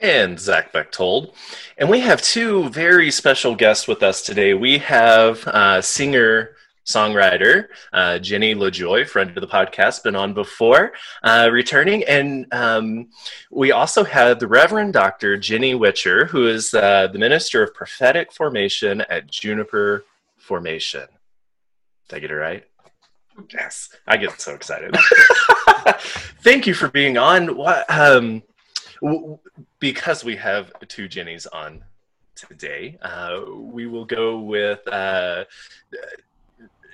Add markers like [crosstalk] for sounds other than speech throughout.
and Zach Bechtold. And we have two very special guests with us today. We have uh, singer songwriter uh, Jenny LaJoy, friend of the podcast, been on before, uh, returning. And um, we also have the Reverend Dr. Jenny Witcher, who is uh, the Minister of Prophetic Formation at Juniper Formation. Did I get it right? Yes, I get so excited. [laughs] Thank you for being on. What, um, w- because we have two Jennies on today, uh, we will go with uh,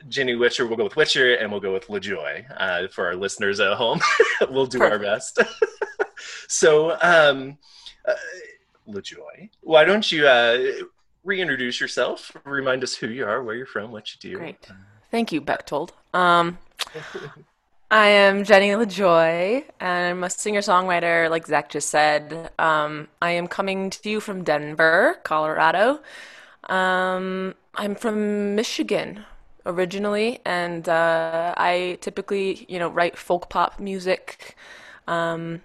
Jenny Witcher. We'll go with Witcher, and we'll go with LaJoy uh, for our listeners at home. [laughs] we'll do Perfect. our best. [laughs] so, um, uh, LaJoy, why don't you uh, reintroduce yourself? Remind us who you are, where you're from, what you do. Great. Thank you, Bechtold. Um, [laughs] I am Jenny LaJoy, and I'm a singer songwriter, like Zach just said. Um, I am coming to you from Denver, Colorado. Um, I'm from Michigan originally, and uh, I typically, you know, write folk pop music. Um,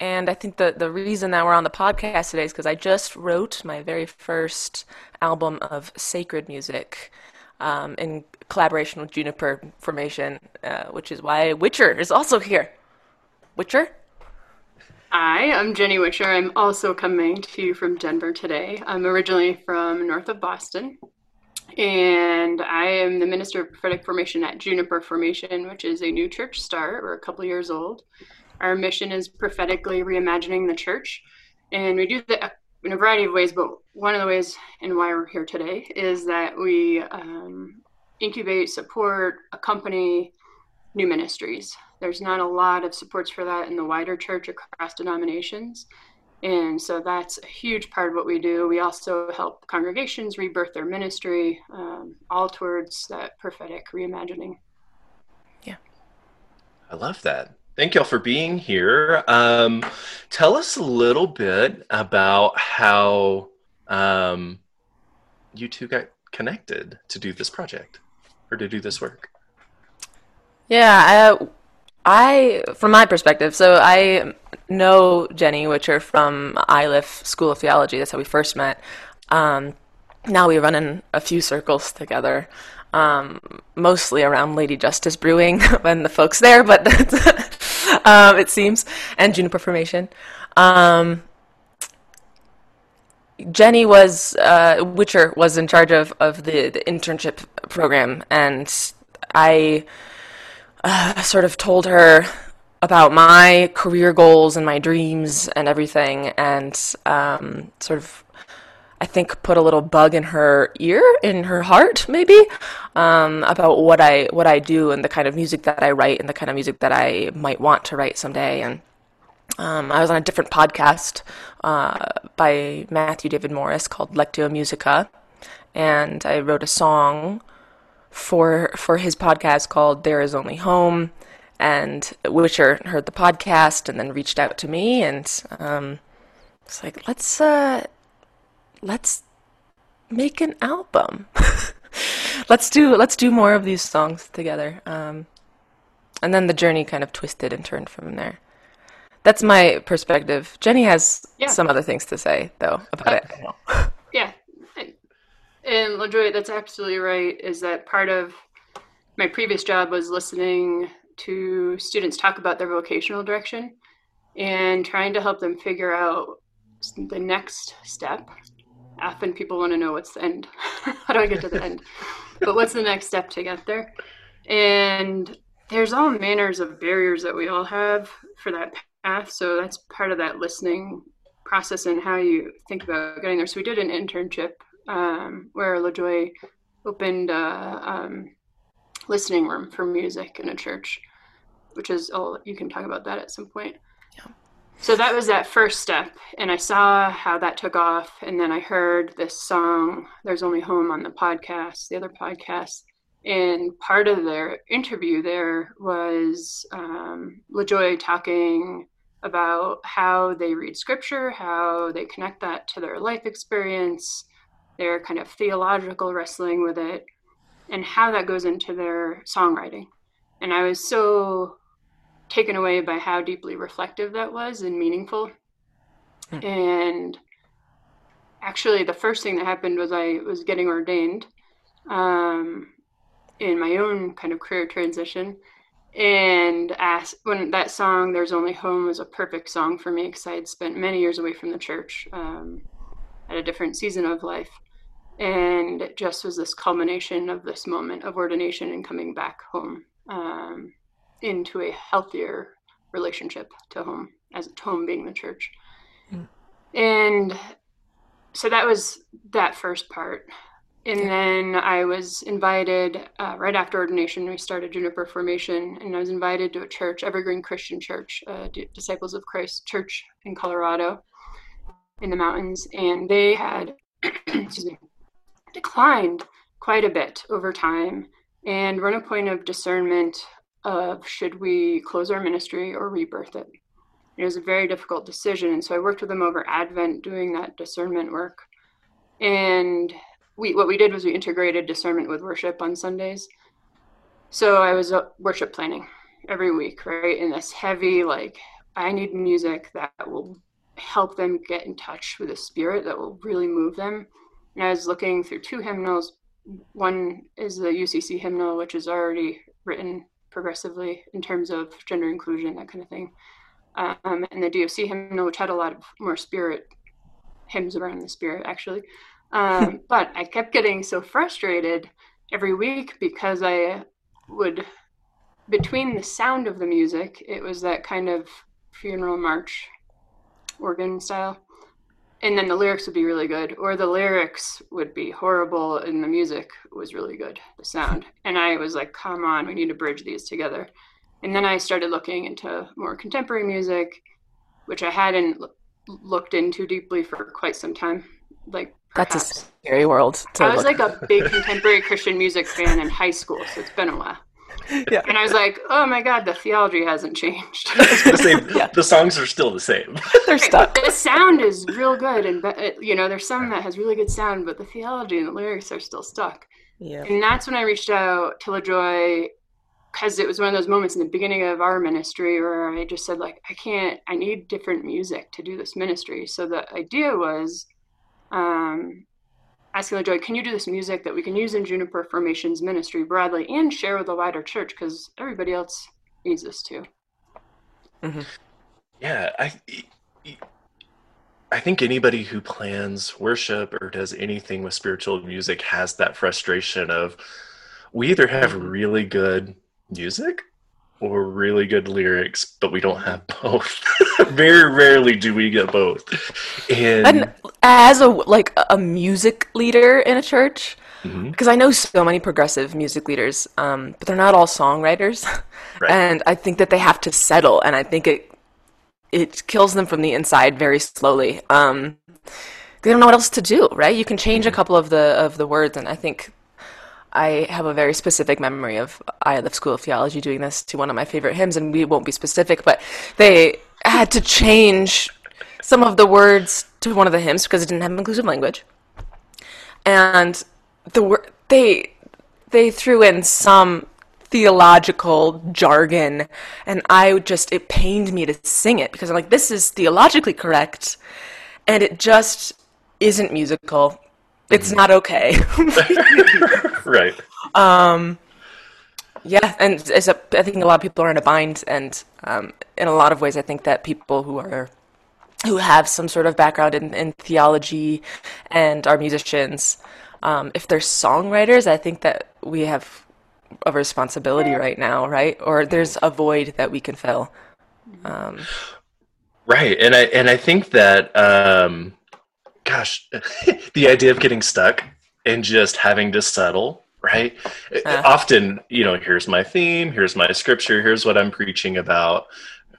and I think the the reason that we're on the podcast today is because I just wrote my very first album of sacred music um, in collaboration with Juniper Formation, uh, which is why Witcher is also here. Witcher? Hi, I'm Jenny Witcher. I'm also coming to you from Denver today. I'm originally from north of Boston, and I am the Minister of Prophetic Formation at Juniper Formation, which is a new church start. We're a couple years old. Our mission is prophetically reimagining the church, and we do that in a variety of ways, but one of the ways and why we're here today is that we um, incubate, support, accompany new ministries. There's not a lot of supports for that in the wider church across denominations. And so that's a huge part of what we do. We also help congregations rebirth their ministry, um, all towards that prophetic reimagining. Yeah. I love that. Thank y'all for being here. Um, tell us a little bit about how um, you two got connected to do this project or to do this work. Yeah, I, I from my perspective, so I know Jenny Witcher from Iliff School of Theology. That's how we first met. Um, now we run in a few circles together um, mostly around Lady Justice Brewing [laughs] and the folks there, but [laughs] um, it seems, and Juniper Formation. Um, Jenny was uh, Witcher was in charge of of the, the internship program, and I uh, sort of told her about my career goals and my dreams and everything, and um, sort of I think put a little bug in her ear, in her heart, maybe, um, about what I what I do and the kind of music that I write and the kind of music that I might want to write someday. And um, I was on a different podcast uh, by Matthew David Morris called Lectio Musica, and I wrote a song for for his podcast called There Is Only Home. And Witcher heard the podcast and then reached out to me and um, it's like let's uh, let's make an album. [laughs] let's do let's do more of these songs together. Um, and then the journey kind of twisted and turned from there. That's my perspective. Jenny has yeah. some other things to say though about it. Yeah, and LaJoy, that's absolutely right. Is that part of my previous job was listening to students talk about their vocational direction and trying to help them figure out the next step often people want to know what's the end. [laughs] How do I get to the end? But what's the next step to get there? And there's all manners of barriers that we all have for that path. So that's part of that listening process and how you think about getting there. So we did an internship um, where LaJoy opened a um, listening room for music in a church, which is all you can talk about that at some point. So that was that first step and i saw how that took off and then i heard this song there's only home on the podcast the other podcast and part of their interview there was um, lajoy talking about how they read scripture how they connect that to their life experience their kind of theological wrestling with it and how that goes into their songwriting. And i was so taken away by how deeply reflective that was and meaningful. Mm. And actually, the first thing that happened was I was getting ordained um, in my own kind of career transition. And asked, when that song, There's Only Home, was a perfect song for me because I had spent many years away from the church um, at a different season of life. And it just was this culmination of this moment of ordination and coming back home. Um, into a healthier relationship to home, as home being the church. Mm. And so that was that first part. And then I was invited uh, right after ordination. We started Juniper Formation, and I was invited to a church, Evergreen Christian Church, uh, D- Disciples of Christ Church in Colorado, in the mountains. And they had, [clears throat] excuse me, declined quite a bit over time. And we're in a point of discernment of should we close our ministry or rebirth it. It was a very difficult decision. And so I worked with them over Advent doing that discernment work. And we what we did was we integrated discernment with worship on Sundays. So I was uh, worship planning every week, right? In this heavy, like, I need music that will help them get in touch with the spirit that will really move them. And I was looking through two hymnals. One is the UCC hymnal, which is already written progressively in terms of gender inclusion, that kind of thing. Um, and the DOC hymnal, which had a lot of more spirit hymns around the spirit, actually. Um, [laughs] but I kept getting so frustrated every week because I would, between the sound of the music, it was that kind of funeral march organ style and then the lyrics would be really good or the lyrics would be horrible and the music was really good the sound. And i was like come on we need to bridge these together. And then i started looking into more contemporary music which i hadn't looked into deeply for quite some time like perhaps. that's a scary world i was like a [laughs] big contemporary christian music fan in high school so it's been a while yeah. And I was like, oh my God, the theology hasn't changed. [laughs] the, yeah. the songs are still the same. [laughs] They're stuck. The sound is real good. And, you know, there's some that has really good sound, but the theology and the lyrics are still stuck. Yeah. And that's when I reached out to LaJoy because it was one of those moments in the beginning of our ministry where I just said, like, I can't, I need different music to do this ministry. So the idea was, um, asking LaJoy, can you do this music that we can use in Juniper Formations ministry broadly and share with the wider church? Because everybody else needs this too. Mm-hmm. Yeah, I, I think anybody who plans worship or does anything with spiritual music has that frustration of we either have really good music or really good lyrics, but we don't have both. [laughs] Very rarely do we get both. And, and as a like a music leader in a church, mm-hmm. because I know so many progressive music leaders, um, but they're not all songwriters, [laughs] right. and I think that they have to settle, and I think it it kills them from the inside very slowly. Um, they don't know what else to do, right? You can change mm-hmm. a couple of the of the words, and I think I have a very specific memory of Iliff School of Theology doing this to one of my favorite hymns, and we won't be specific, but they had to change some of the words to one of the hymns because it didn't have inclusive language, and the word they they threw in some theological jargon, and I just it pained me to sing it because I'm like, this is theologically correct, and it just isn't musical. It's mm-hmm. not okay. [laughs] [laughs] right. Um, yeah, and as a, I think a lot of people are in a bind, and um, in a lot of ways, I think that people who are who have some sort of background in, in theology and are musicians, um, if they're songwriters, I think that we have a responsibility right now, right? Or there's a void that we can fill. Um, right, and I and I think that um, gosh, [laughs] the idea of getting stuck and just having to settle, right? Uh, Often, you know, here's my theme, here's my scripture, here's what I'm preaching about.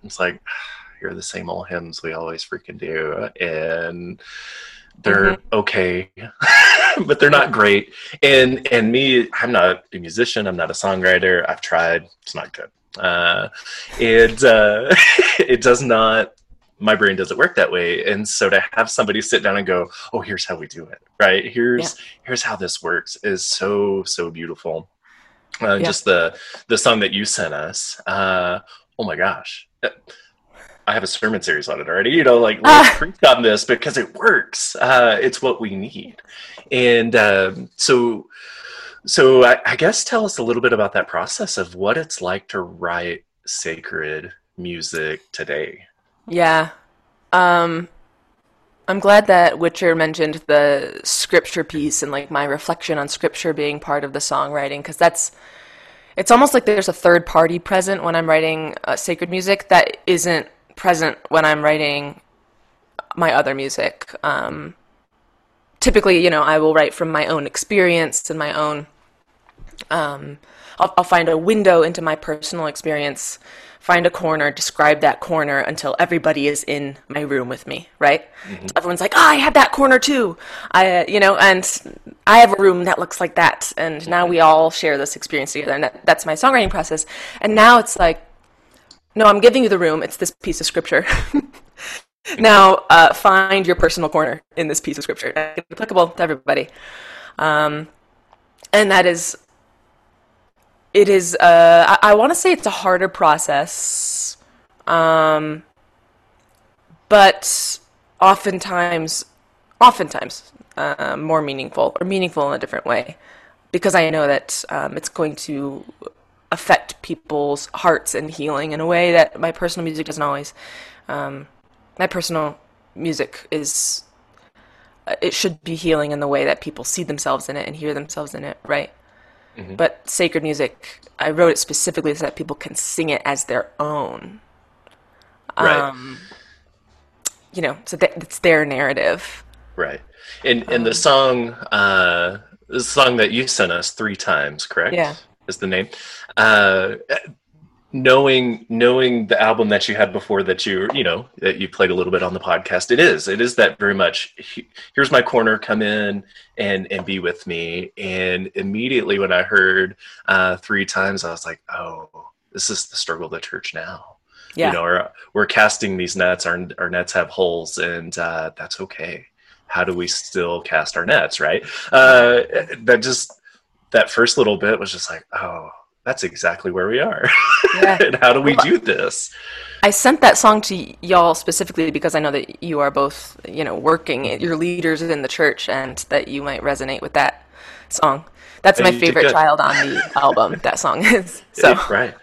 It's like, [sighs] here are the same old hymns we always freaking do, and they're mm-hmm. okay, [laughs] but they're not great. And and me, I'm not a musician. I'm not a songwriter. I've tried. It's not good. Uh, it uh, [laughs] it does not. My brain doesn't work that way, and so to have somebody sit down and go, "Oh, here's how we do it," right? Here's yeah. here's how this works is so so beautiful. Uh, yeah. Just the the song that you sent us. Uh, oh my gosh. I have a sermon series on it already. You know, like ah. [laughs] preach on this because it works. Uh, it's what we need, and um, so so I, I, guess tell us a little bit about that process of what it's like to write sacred music today. Yeah, um, I'm glad that Witcher mentioned the scripture piece and like my reflection on scripture being part of the songwriting because that's it's almost like there's a third party present when I'm writing uh, sacred music that isn't present when I'm writing my other music. Um, typically, you know, I will write from my own experience and my own. Um, I'll, I'll find a window into my personal experience, find a corner, describe that corner until everybody is in my room with me, right? Mm-hmm. So everyone's like, "Oh, I had that corner too," I, you know, and I have a room that looks like that, and now we all share this experience together, and that, that's my songwriting process. And now it's like, no, I'm giving you the room. It's this piece of scripture. [laughs] now, uh, find your personal corner in this piece of scripture. It's applicable to everybody. Um, and that is, it is, uh, I, I want to say it's a harder process. Um, but oftentimes, oftentimes, uh, more meaningful or meaningful in a different way because I know that um, it's going to affect people's hearts and healing in a way that my personal music doesn't always. Um, my personal music is uh, it should be healing in the way that people see themselves in it and hear themselves in it, right? Mm-hmm. But sacred music, I wrote it specifically so that people can sing it as their own. Right. Um, you know, so that it's their narrative. Right. And and um, the song, uh, the song that you sent us three times, correct? Yeah is the name. Uh, knowing knowing the album that you had before that you you know that you played a little bit on the podcast. It is it is that very much here's my corner come in and and be with me. And immediately when i heard uh three times i was like oh this is the struggle of the church now. Yeah. you know we're, we're casting these nets our, our nets have holes and uh that's okay. How do we still cast our nets right? Uh that just that first little bit was just like, oh, that's exactly where we are. Yeah. [laughs] and how do we do this? I sent that song to y'all specifically because I know that you are both, you know, working, you're leaders in the church, and that you might resonate with that song. That's my favorite child on the [laughs] album. That song is so right.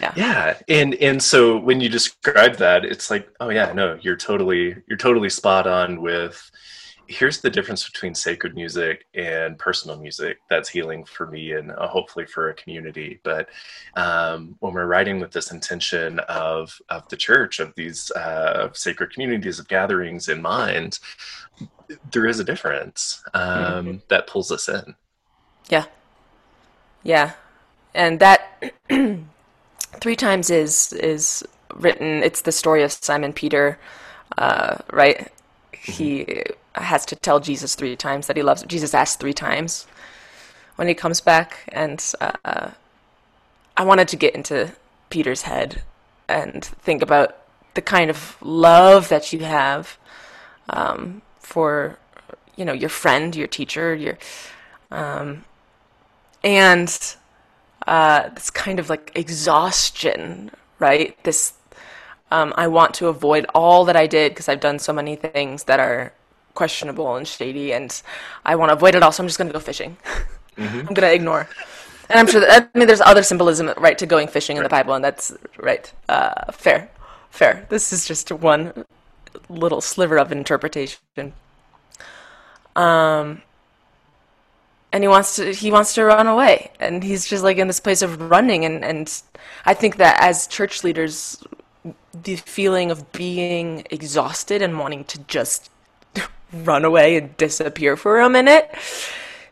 Yeah. yeah and and so when you describe that it's like oh yeah no you're totally you're totally spot on with here's the difference between sacred music and personal music that's healing for me and uh, hopefully for a community. But um, when we're writing with this intention of of the church of these uh, sacred communities of gatherings in mind there is a difference um, mm-hmm. that pulls us in. Yeah. Yeah. And that [clears throat] three times is is written it's the story of simon peter uh, right? Mm-hmm. he has to tell Jesus three times that he loves. Jesus asks three times when he comes back, and uh, I wanted to get into Peter's head and think about the kind of love that you have um, for you know your friend, your teacher, your um, and uh, this kind of like exhaustion, right? This um, I want to avoid all that I did because I've done so many things that are questionable and shady, and I want to avoid it all. So I'm just going to go fishing. [laughs] Mm-hmm. I'm going to ignore. And I'm sure that I mean there's other symbolism right to going fishing in the Bible, and that's right. Uh, fair, fair. This is just one little sliver of interpretation. Um, and he wants to he wants to run away, and he's just like in this place of running, and and I think that as church leaders, the feeling of being exhausted and wanting to just run away and disappear for a minute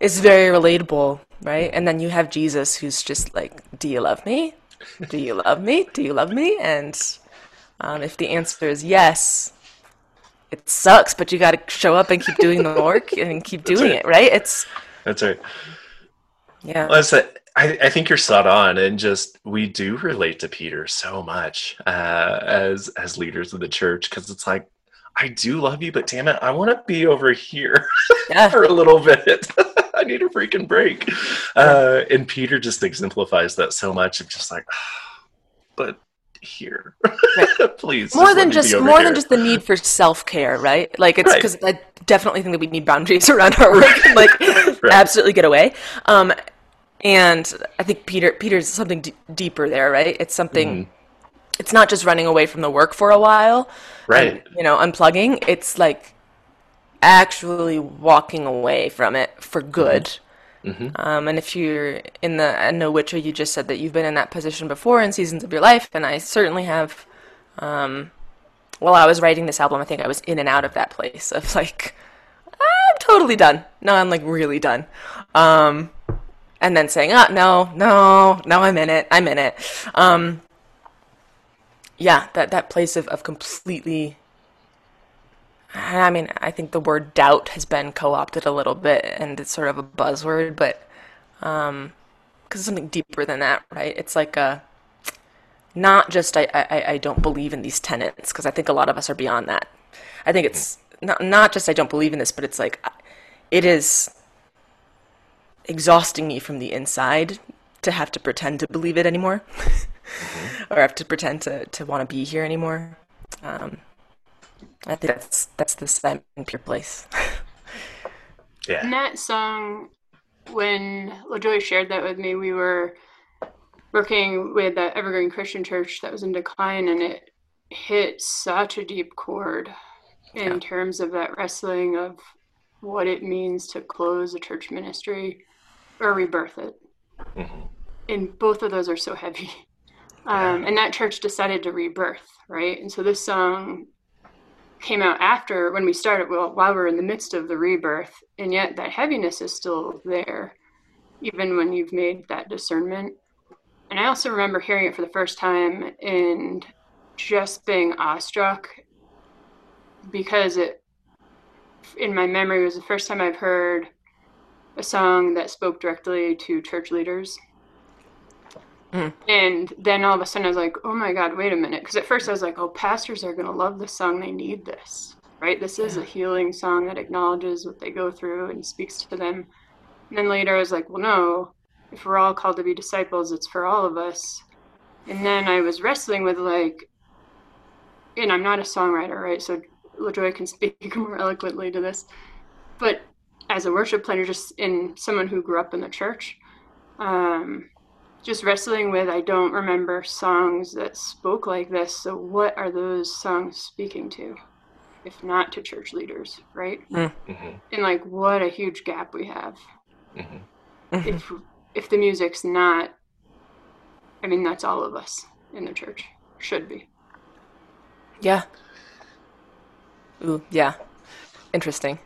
is very relatable, right? And then you have Jesus who's just like, Do you love me? Do you love me? Do you love me? And Um, if the answer is yes, it sucks, but you got to show up and keep doing the work [laughs] and keep doing right. it, right? It's That's right. yeah. Well, that's it. I, I think you're spot on, and just we do relate to Peter so much uh, as as leaders of the church because it's like I do love you, but damn it, I want to be over here [laughs] Yeah. for a little bit. [laughs] I need a freaking break. Uh, and Peter just exemplifies that so much. It's just like, [sighs] but here, [laughs] please. more than just more here. than just the need for self care, right? Like it's Right. because I definitely think that we need boundaries around our work and like Right. absolutely get away. Um, and I think Peter Peter's something d- deeper there, right? It's something. Mm-hmm. It's not just running away from the work for a while, Right. and, you know, unplugging. It's like actually walking away from it for good. Mm-hmm. Um, and if you're in the, I know Witcher, you just said that you've been in that position before in seasons of your life, and I certainly have. Um, while I was writing this album, I think I was in and out of that place of like, I'm totally done. No, I'm like really done. Um, and then saying, oh, no, no, no, I'm in it. I'm in it. Um, yeah, that, that place of, of completely I mean, I think the word doubt has been co-opted a little bit, and it's sort of a buzzword, but um, because it's something deeper than that, right? It's like a not just I I, I don't believe in these tenets, because I think a lot of us are beyond that. I think it's not not just I don't believe in this, but it's like it is exhausting me from the inside to have to pretend to believe it anymore, [laughs] or have to pretend to to want to be here anymore. Um, I think that's that's the Simon Peter place. [laughs] Yeah. And that song, when LaJoy shared that with me, we were working with the Evergreen Christian Church that was in decline, and it hit such a deep chord in Yeah. terms of that wrestling of what it means to close a church ministry or rebirth it. Mhm. And both of those are so heavy. Um, and that church decided to rebirth, right? And so this song came out after when we started, well, while we're in the midst of the rebirth, and yet that heaviness is still there, even when you've made that discernment. And I also remember hearing it for the first time and just being awestruck because it, in my memory, was the first time I've heard a song that spoke directly to church leaders. Mm. And then all of a sudden I was like, oh my God, wait a minute. Because at first I was like, oh, pastors are going to love this song. They need this, right? This is a healing song that acknowledges what they go through and speaks to them. And then later I was like, well, no, if we're all called to be disciples, it's for all of us. And then I was wrestling with like, and I'm not a songwriter, right? So LaJoy can [laughs] speak more eloquently to this. But as a worship planner, just in someone who grew up in the church, um, just wrestling with I don't remember songs that spoke like this. So what are those songs speaking to? If not to church leaders, right? Mhm. And like what a huge gap we have. Mhm. If if the music's not I mean that's all of us in the church. Should be. Yeah. Ooh, yeah. Interesting.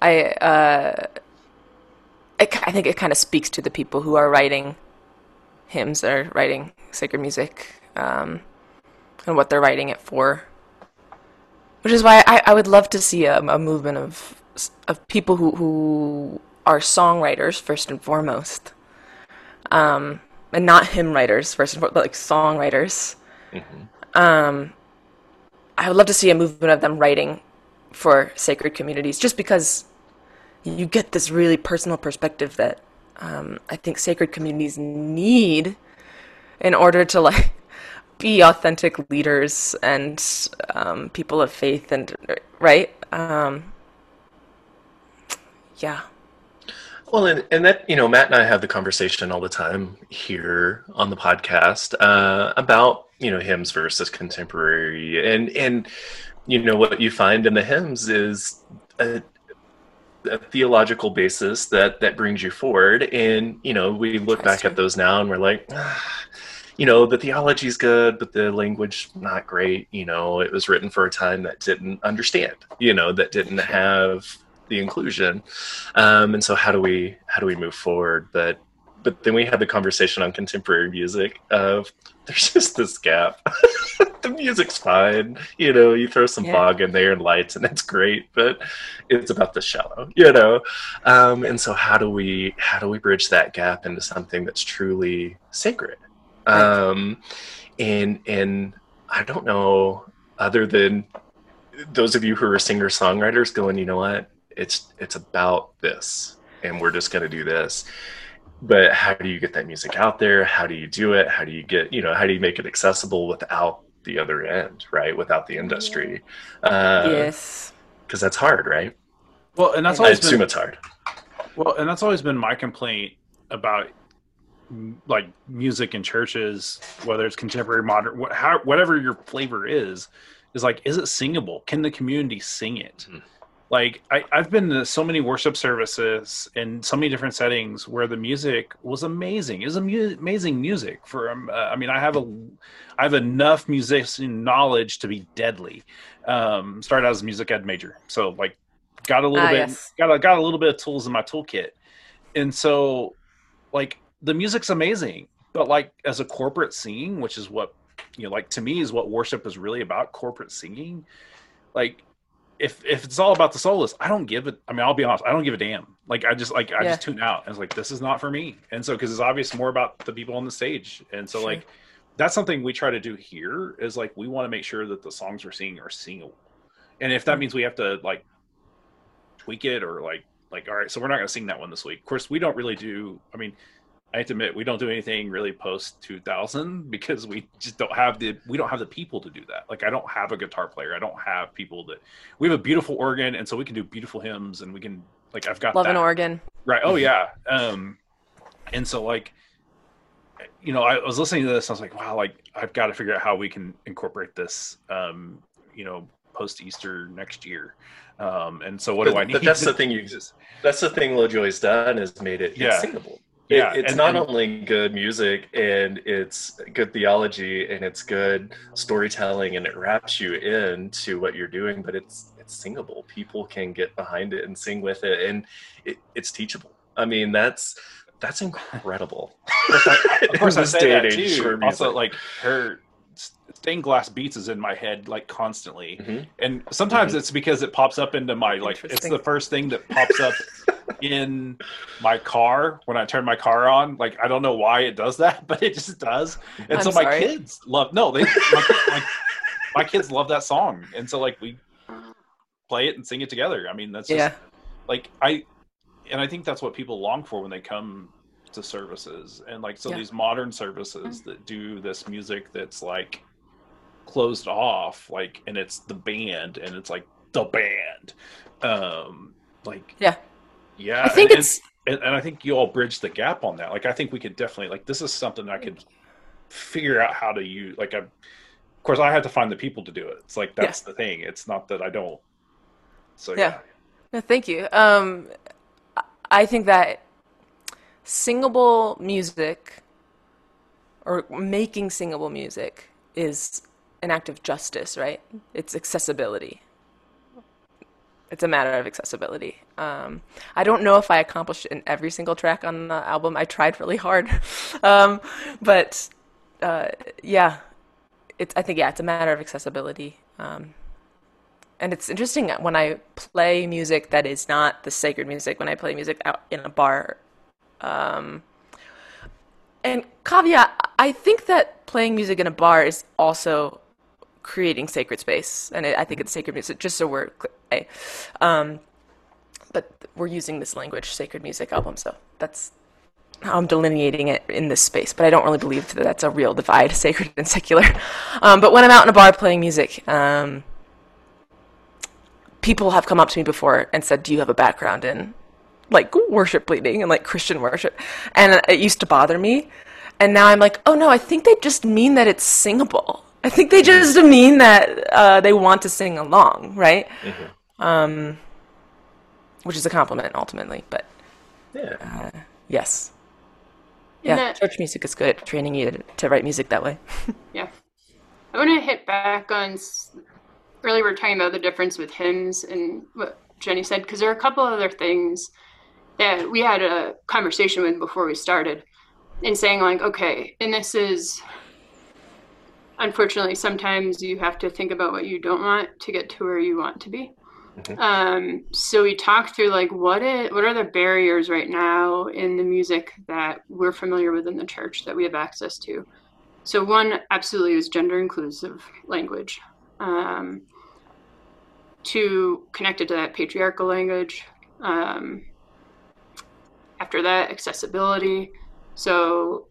I uh, it, I think it kind of speaks to the people who are writing hymns or writing sacred music, um, and what they're writing it for. Which is why I, I would love to see a, a movement of of people who who are songwriters first and foremost, um, and not hymn writers first and foremost, but like songwriters. Um, I would love to see a movement of them writing for sacred communities, just because you get this really personal perspective that um, I think sacred communities need in order to like [laughs] be authentic leaders and um, people of faith and right. Um, yeah, Well, and, and that, you know, Matt and I have the conversation all the time here on the podcast uh, about, you know, hymns versus contemporary. And, and, you know, what you find in the hymns is a, a theological basis that, that brings you forward. And, you know, we look back at those now and we're like, ah, you know, the theology's good, but the language not great. You know, it was written for a time that didn't understand, you know, that didn't have the inclusion um, and so how do we how do we move forward but but then we had the conversation on contemporary music of there's [laughs] just this gap. [laughs] the music's fine, you know. You throw some yeah. fog in there and lights, and it's great, but it's about the shallow, you know. Um, and so, how do we how do we bridge that gap into something that's truly sacred? Um, and and I don't know, other than those of you who are singer songwriters, going, you know what, it's it's about this, and we're just going to do this but how do you get that music out there? How do you do it? How do you get you know how do you make it accessible without the other end right? Without the industry. Uh, yes. because that's hard right? Well and that's always i assume been, it's hard. Well and that's always been my complaint about like music in churches whether it's contemporary modern whatever your flavor is is like is it singable? Can the community sing it? Mm-hmm like I, have been to so many worship services in so many different settings where the music was amazing. It was mu- amazing music for. Um, uh, I mean, I have a, I have enough musician knowledge to be deadly. Um, started out as a music ed major, so like got a little ah, bit, yes. got a, got a little bit of tools in my toolkit, and so like the music's amazing, but like as a corporate singing, which is what you know, like to me is what worship is really about, corporate singing, like if if it's all about the soloist, I don't give it. I mean, I'll be honest, I don't give a damn. Like I just like I yeah. just tune out. And it's like this is not for me. And so because it's obvious more about the people on the stage. And so sure. like that's something we try to do here is like we want to make sure that the songs we're singing are singable. And if that mm-hmm. means we have to like tweak it or like like all right, so we're not going to sing that one this week. Of course, we don't really do. I mean, I have to admit we don't do anything really post 2000 because we just don't have the we don't have the people to do that. Like I don't have a guitar player. I don't have people that we have a beautiful organ and so we can do beautiful hymns and we can like I've got love that. an organ. Right. Oh [laughs] yeah. Um and so like you know, I was listening to this I was like, wow, like I've got to figure out how we can incorporate this um you know post Easter next year. Um, and so what but, do I need? But that's the thing you that's the thing LaJoy's done is made it yeah. singable yeah, it, it's not only good music and it's good theology and it's good storytelling and it wraps you into what you're doing, but it's it's singable. People can get behind it and sing with it, and it, it's teachable. I mean, that's that's incredible. of course, I, [laughs] say that too. Also, like her stained glass beats is in my head like constantly mm-hmm. and sometimes mm-hmm. it's because it pops up into my like it's the first thing that pops up [laughs] in my car when i turn my car on like i don't know why it does that [laughs] but it just does and I'm so my sorry. kids love no they my, my, my, kids love that song and so like we play it and sing it together i mean that's just yeah. like i and i think that's what people long for when they come to services and like so yeah. these modern services mm-hmm. that do this music that's like closed off like and it's the band and it's like the band. Um like yeah. yeah i think and, it's and, and, i think you all bridge the gap on that. Like i think we could definitely like this is something i could figure out how to use like I, of course i have to find the people to do it. It's like that's yeah. the thing. It's not that i don't. So yeah, yeah. No, thank you. Um i think that singable music or making singable music is an act of justice, right? It's accessibility. It's a matter of accessibility. Um, I don't know if I accomplished it in every single track on the album. I tried really hard, [laughs] um, but uh, yeah, it's. I think yeah, it's a matter of accessibility. Um, and it's interesting when I play music that is not the sacred music. When I play music out in a bar, um, and caveat, I think that playing music in a bar is also creating sacred space, and it, I think it's sacred music. Just so we're um, but we're using this language, sacred music album. So that's how I'm delineating it in this space. But I don't really believe that that's a real divide, [laughs] sacred and secular. Um, but when I'm out in a bar playing music, um, people have come up to me before and said, "Do you have a background in like worship leading and like Christian worship?" And it used to bother me. And now I'm like, oh no, I think they just mean that it's singable. I think they just mean that uh, they want to sing along, right? Mm-hmm. Um, which is a compliment ultimately, but yeah, uh, yes, yeah. That, church music is good at training you to, to write music that way. [laughs] yeah, I want to hit back on earlier. We are talking about the difference with hymns and what Jenny said because there are a couple other things that we had a conversation with before we started. and saying like, okay, and this is unfortunately sometimes you have to think about what you don't want to get to where you want to be. Mm-hmm. Um, so we talked through like what it, what are the barriers right now in the music that we're familiar with in the church that we have access to. So one absolutely is gender inclusive language. Um, to connected to that patriarchal language. Um, after that, accessibility. So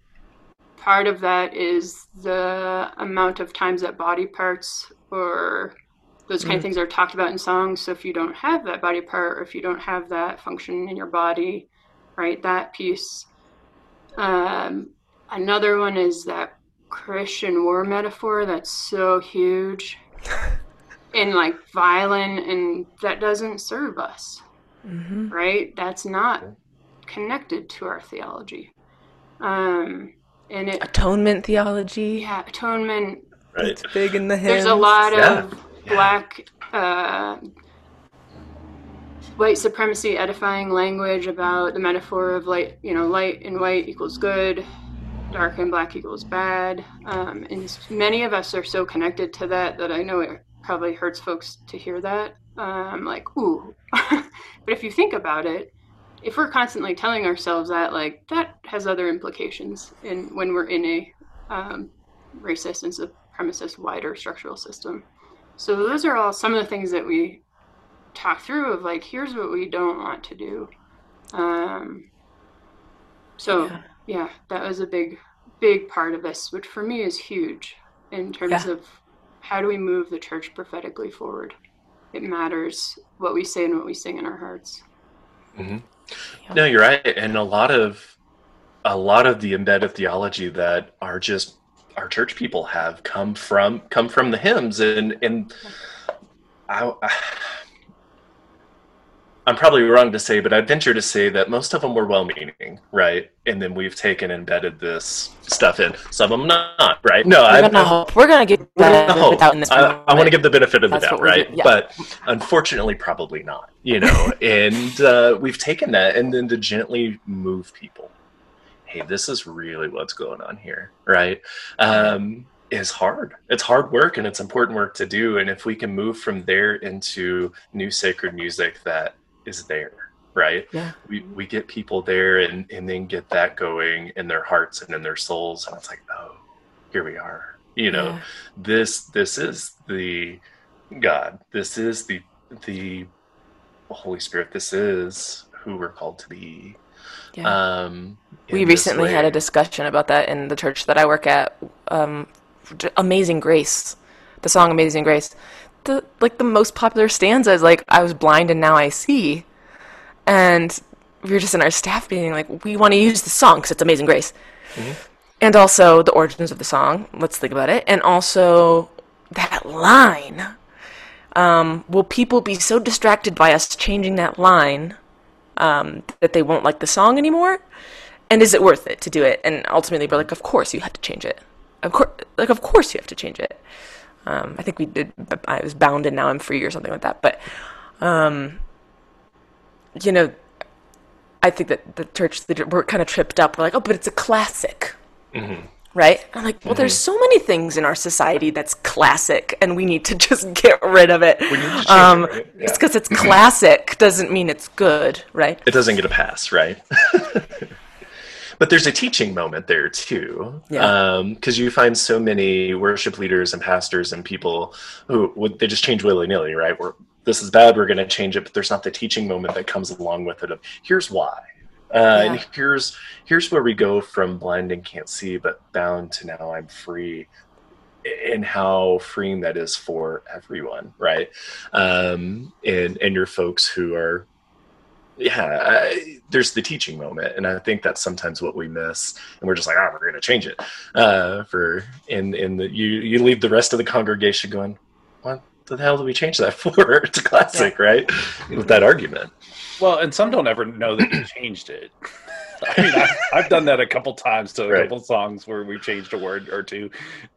part of that is the amount of times that body parts or those kind mm. of things are talked about in songs. So if you don't have that body part or if you don't have that function in your body, right, that piece. Um, another one is that Christian war metaphor that's so huge [laughs] and like violent, and that doesn't serve us, mm-hmm. right? That's not connected to our theology. Um, and it atonement theology. Yeah, atonement. Right. It's big in the hymns. There's a lot yeah. of black uh, white supremacy edifying language about the metaphor of light, you know, light and white equals good, dark and black equals bad. Um, and many of us are so connected to that that I know it probably hurts folks to hear that. Um, like, ooh. [laughs] but if you think about it, if we're constantly telling ourselves that, like, that has other implications in when we're in a um, racist and supremacist wider structural system. So those are all some of the things that we talk through of like, here's what we don't want to do. Um, so yeah. yeah, that was a big, big part of this, which for me is huge in terms yeah. of how do we move the church prophetically forward. It matters what we say and what we sing in our hearts. Mm-hmm. Yeah. No, you're right, and a lot of a lot of the embedded theology that are just our church people have come from come from the hymns and and I, I'm probably wrong to say, but I'd venture to say that most of them were well-meaning, right? And then we've taken embedded this stuff in. Some of them not, right? No, we're gonna hope. We're gonna give benefit out in this. I, I want to give the benefit of the That's doubt, right? Yeah. But unfortunately, probably not. You know, [laughs] and uh, we've taken that and then to gently move people hey, this is really what's going on here, right? Um, is hard. It's hard work and it's important work to do. And if we can move from there into new sacred music that is there, right? Yeah. We, we get people there and, and then get that going in their hearts and in their souls. And it's like, oh, here we are. You know, yeah. this this is the God. This is the the Holy Spirit. This is who we're called to be. Yeah. Um, we recently had a discussion about that in the church that I work at. Um, Amazing Grace, the song Amazing Grace. The like the most popular stanza is like I was blind and now I see, and we were just in our staff meeting like we want to use the song because it's Amazing Grace, mm-hmm. and also the origins of the song. Let's think about it, and also that line. Um, will people be so distracted by us changing that line um, that they won't like the song anymore? And is it worth it to do it? And ultimately, we're like, of course you have to change it. Of course, like of course you have to change it. Um, I think we did. I was bound and now I'm free or something like that. But, um, you know, I think that the church we're kind of tripped up. We're like, oh, but it's a classic. Mm-hmm right? I'm like, well, mm-hmm. there's so many things in our society that's classic, and we need to [laughs] just get rid of it. Um, it, right? yeah. It's because it's classic doesn't mean it's good, right? It doesn't get a pass, right? [laughs] but there's a teaching moment there too, because yeah. um, you find so many worship leaders and pastors and people who would they just change willy nilly, right? We're this is bad, we're going to change it, but there's not the teaching moment that comes along with it of here's why uh, yeah. And here's here's where we go from blind and can't see, but bound to now I'm free, and how freeing that is for everyone, right? Um, and and your folks who are, yeah, I, there's the teaching moment, and I think that's sometimes what we miss, and we're just like, oh, we're going to change it, uh, for and and the, you you leave the rest of the congregation going, what the hell did we change that [laughs] for? it's a classic, yeah. right? With that argument. Well, and some don't ever know that you changed it. [laughs] I mean, I, have done that a couple times to a right. couple songs where we changed a word or two,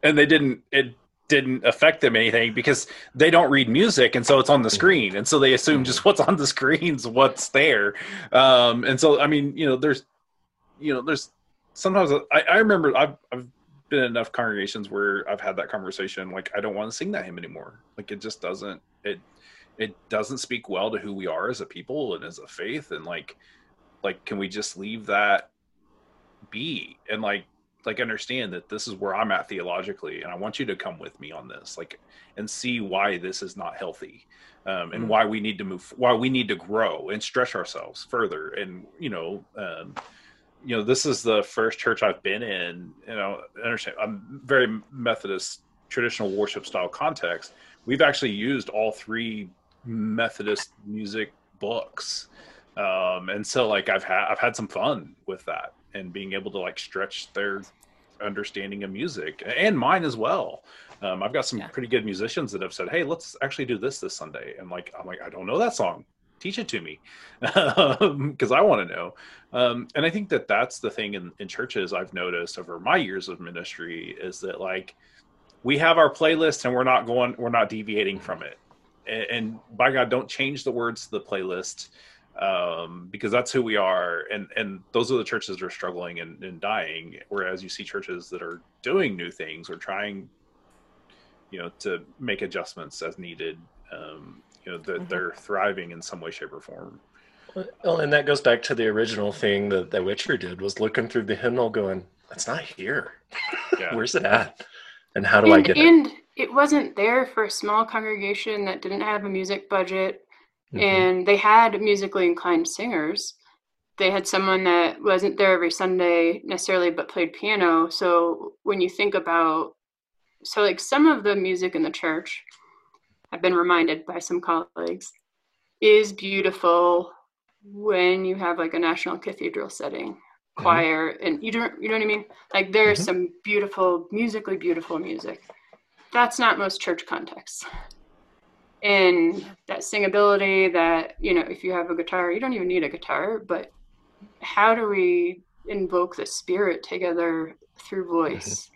and they didn't. It didn't affect them anything because they don't read music, and so it's on the mm-hmm. screen, and so they assume just [laughs] what's on the screen's what's there. Um, and so, I mean, you know, there's, you know, there's sometimes I, I remember I've, I've been in enough congregations where I've had that conversation. Like, I don't want to sing that hymn anymore. Like, it just doesn't, it, it doesn't speak well to who we are as a people and as a faith. And like, like, can we just leave that be? And like, like understand that this is where I'm at theologically, and I want you to come with me on this, like, and see why this is not healthy, um, and mm-hmm. why we need to move, why we need to grow and stretch ourselves further, and you know, um, you know, this is the first church I've been in. You know, understand, I'm very Methodist traditional worship style context. We've actually used all three Methodist music books, um, and so like I've had I've had some fun with that and being able to like stretch their understanding of music and mine as well. Um, I've got some yeah. pretty good musicians that have said, "Hey, let's actually do this this Sunday," and like I'm like, I don't know that song. Teach it to me [laughs] because I want to know. Um, and I think that that's the thing in, in churches I've noticed over my years of ministry is that like we have our playlist and we're not going, we're not deviating from it. And, and by God, don't change the words to the playlist um, because that's who we are. And and those are the churches that are struggling and, and dying. Whereas you see churches that are doing new things or trying, you know, to make adjustments as needed. Um, you know, that mm-hmm. they're thriving in some way, shape, or form. Well, and that goes back to the original thing that, that Witcher did was looking through the hymnal going, that's not here. Yeah. [laughs] Where's it at? And how do and, I get and it? And it wasn't there for a small congregation that didn't have a music budget Mm-hmm. And they had musically inclined singers. They had someone that wasn't there every Sunday necessarily, but played piano. So when you think about, so like some of the music in the church, I've been reminded by some colleagues, is beautiful when you have like a national cathedral setting mm-hmm. choir and you don't you know what i mean like there's mm-hmm. some beautiful musically beautiful music that's not most church contexts and that singability that you know if you have a guitar you don't even need a guitar but how do we invoke the spirit together through voice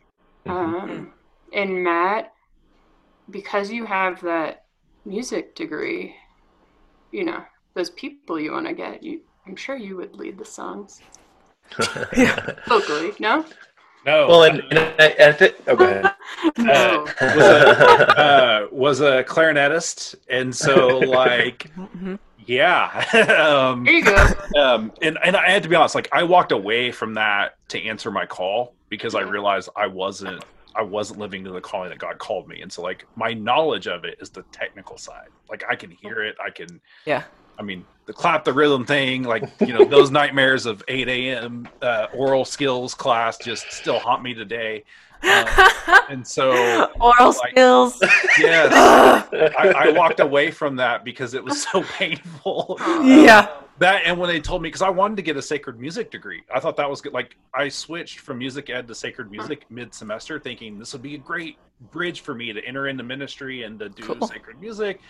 mm-hmm. mm-hmm. um, and matt because you have that music degree you know those people you want to get you i'm sure you would lead the songs [laughs] yeah vocally no no. Well, and, and I, I th- oh, go ahead. [laughs] no. Uh, was, a, uh, was a clarinetist, and so like, [laughs] mm-hmm. yeah. [laughs] um, there you go. Um, and and I had to be honest, like I walked away from that to answer my call because I realized I wasn't I wasn't living to the calling that God called me, and so like my knowledge of it is the technical side. Like I can hear it, I can yeah I mean, the clap the rhythm thing, like you know, those [laughs] nightmares of 8 a.m. Uh, aural skills class just still haunt me today. Um, and so [laughs] aural like, skills. Yes, [laughs] I, I, walked away from that because it was so painful. Yeah. Um, that and when they told me because I wanted to get a sacred music degree, I thought that was good. Like I switched from music ed to sacred music mid semester, thinking this would be a great bridge for me to enter into ministry and to do cool. sacred music.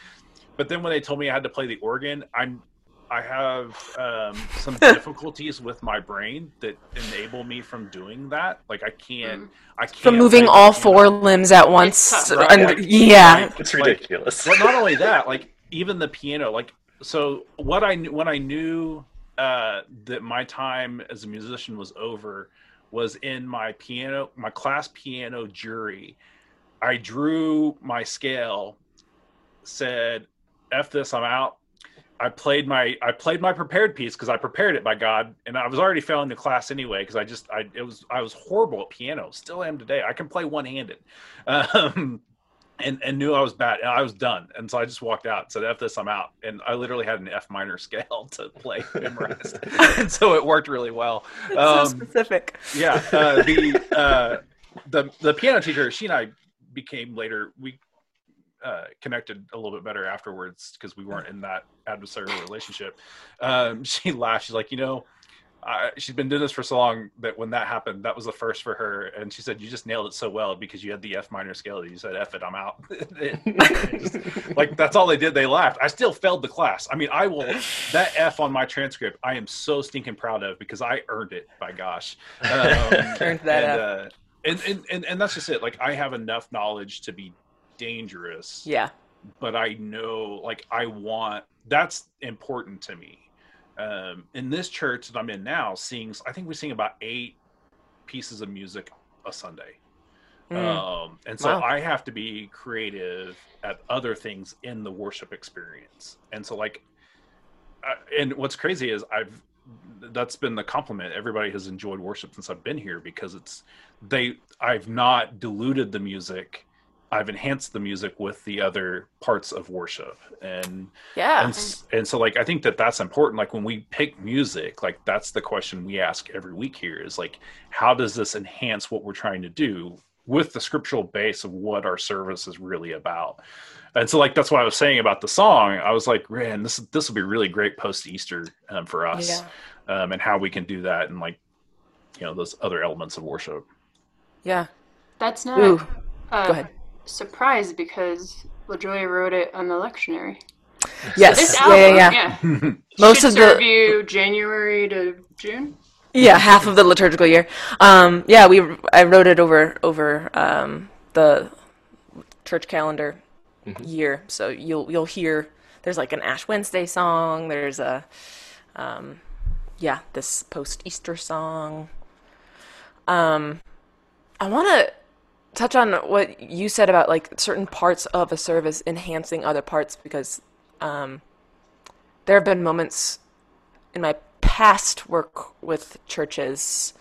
But then when they told me I had to play the organ, I'm I have um, some [laughs] difficulties with my brain that enable me from doing that. Like I can't, mm. I can't from moving all four limbs at once. Right, and, like, yeah, it's ridiculous. Like, but not only that, like even the piano. Like so, what I knew when I knew uh, that my time as a musician was over was in my piano, my class piano jury. I drew my scale, said f this, I'm out. I played my I played my prepared piece because I prepared it by God, and I was already failing the class anyway because I just I it was I was horrible at piano, still am today. I can play one handed, [laughs] um, and and knew I was bad, and I was done, and so I just walked out, said "f this, I'm out," and I literally had an F minor [laughs] scale to play [laughs] memorized, and so it worked really well. Um, so specific. Yeah, uh, the uh, the the piano teacher, she and I became later we uh, connected a little bit better afterwards because we weren't in that adversarial relationship. Um, [laughs] she laughed. She's like, you know, uh, she's been doing this for so long that when that happened, that was the first for her. And she said, "You just nailed it so well because you had the F minor scale. You said F it, I'm out." [laughs] [laughs] just, like that's all they did. They laughed. I still failed the class. I mean, I will that F on my transcript. I am so stinking proud of because I earned it. By gosh, um, earned that and, uh, and, and and and that's just it. Like I have enough knowledge to be dangerous. Yeah. But I know, like, I want that's important to me. Um, in this church that I'm in now, seeing, I think we sing about eight pieces of music a Sunday. Mm. Um, and so Wow. I have to be creative at other things in the worship experience. And so, like, uh, and what's crazy is I've that's been the compliment. Everybody has enjoyed worship since I've been here because it's they I've not diluted the music. I've enhanced the music with the other parts of worship, and Yeah. and and so like I think that that's important. Like when we pick music, like that's the question we ask every week here is like, how does this enhance what we're trying to do with the scriptural base of what our service is really about? And so like that's what I was saying about the song. I was like, man, this this will be really great post Easter um, for us, Yeah. um, and how we can do that and like you know those other elements of worship. Yeah. That's not Ooh. a Go ahead. Surprise because LaJoy wrote it on the lectionary. Yes. This yeah, album, yeah, yeah. yeah. [laughs] Most Should of serve the you January to June. yeah half of the liturgical year. Um, yeah, we I wrote it over over um, the church calendar year, so you'll you'll hear there's like an Ash Wednesday song. There's a um, yeah this post Easter song. Um, I want to touch on what you said about like certain parts of a service enhancing other parts because um, there have been moments in my past work with churches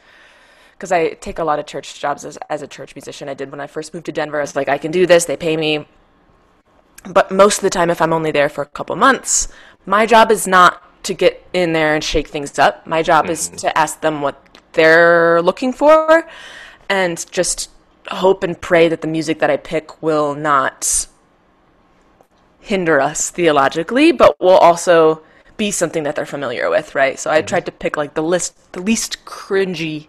because I take a lot of church jobs as, as a church musician. I did when I first moved to Denver. I was like, I can do this, they pay me. But most of the time, if I'm only there for a couple months, my job is not to get in there and shake things up. My job is to ask them what they're looking for and just hope and pray that the music that I pick will not hinder us theologically, but will also be something that they're familiar with, right? So I tried to pick like the list, the least cringy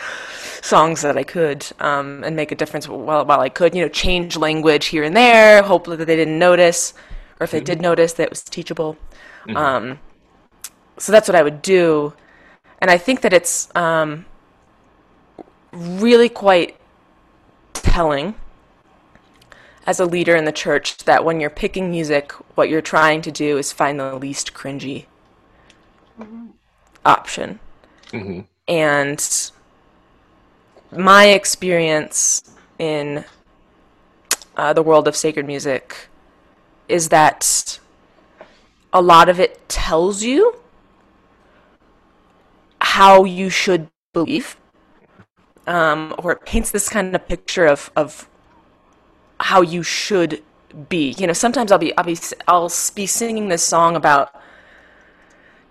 [laughs] songs that I could, um, and make a difference while while I could. You know, change language here and there, hopefully that they didn't notice, or if they did notice, that it was teachable. Um, so that's what I would do, and I think that it's um, really quite telling as a leader in the church that when you're picking music, what you're trying to do is find the least cringy option. hmm And my experience in uh, the world of sacred music is that a lot of it tells you how you should believe, um, or it paints this kind of picture of, of how you should be. You know, sometimes I'll be I'll be I'll be singing this song about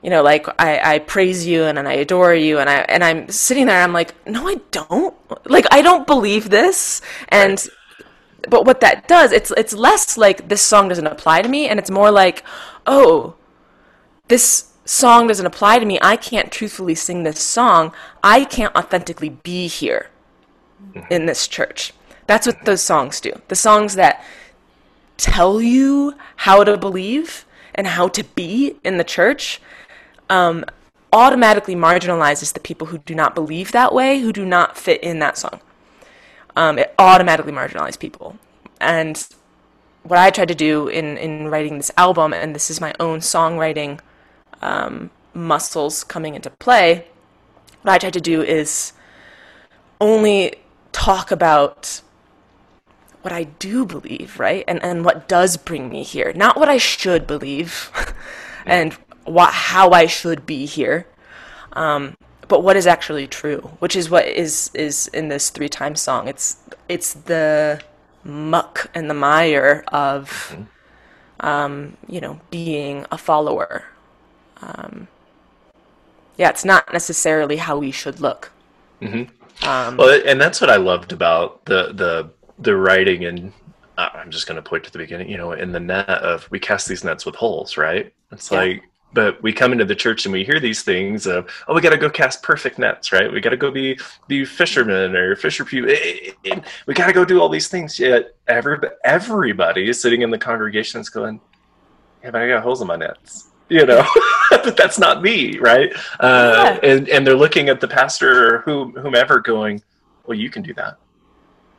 you know, like I, I praise you and, and I adore you and I and I'm sitting there I'm like, no, I don't. Like I don't believe this. And but what that does, it's it's less like this song doesn't apply to me and it's more like, oh, this song doesn't apply to me. I can't truthfully sing this song. I can't authentically be here in this church. That's what those songs do. The songs that tell you how to believe and how to be in the church um, automatically marginalizes the people who do not believe that way, who do not fit in that song. Um, it automatically marginalizes people. And what I tried to do in, in writing this album, and this is my own songwriting um, muscles coming into play, what I tried to do is only talk about what I do believe, right? And and what does bring me here, not what I should believe, [laughs] and what how I should be here, um, but what is actually true, which is what is is in this three times song. It's it's the muck and the mire of, um, you know, being a follower. Um, yeah, it's not necessarily how we should look. Um, Well, and that's what I loved about the the the writing and uh, I'm just going to point to the beginning, you know, in the net of we cast these nets with holes, right? It's Yeah. like, but we come into the church and we hear these things of, oh, we got to go cast perfect nets, right? We got to go be be fishermen or fisher people. We got to go do all these things. Yet every everybody is sitting in the congregation is going, yeah, but I got holes in my nets, you know. [laughs] but that's not me, right? Uh, and and they're looking at the pastor or whom, whomever, going, well, you can do that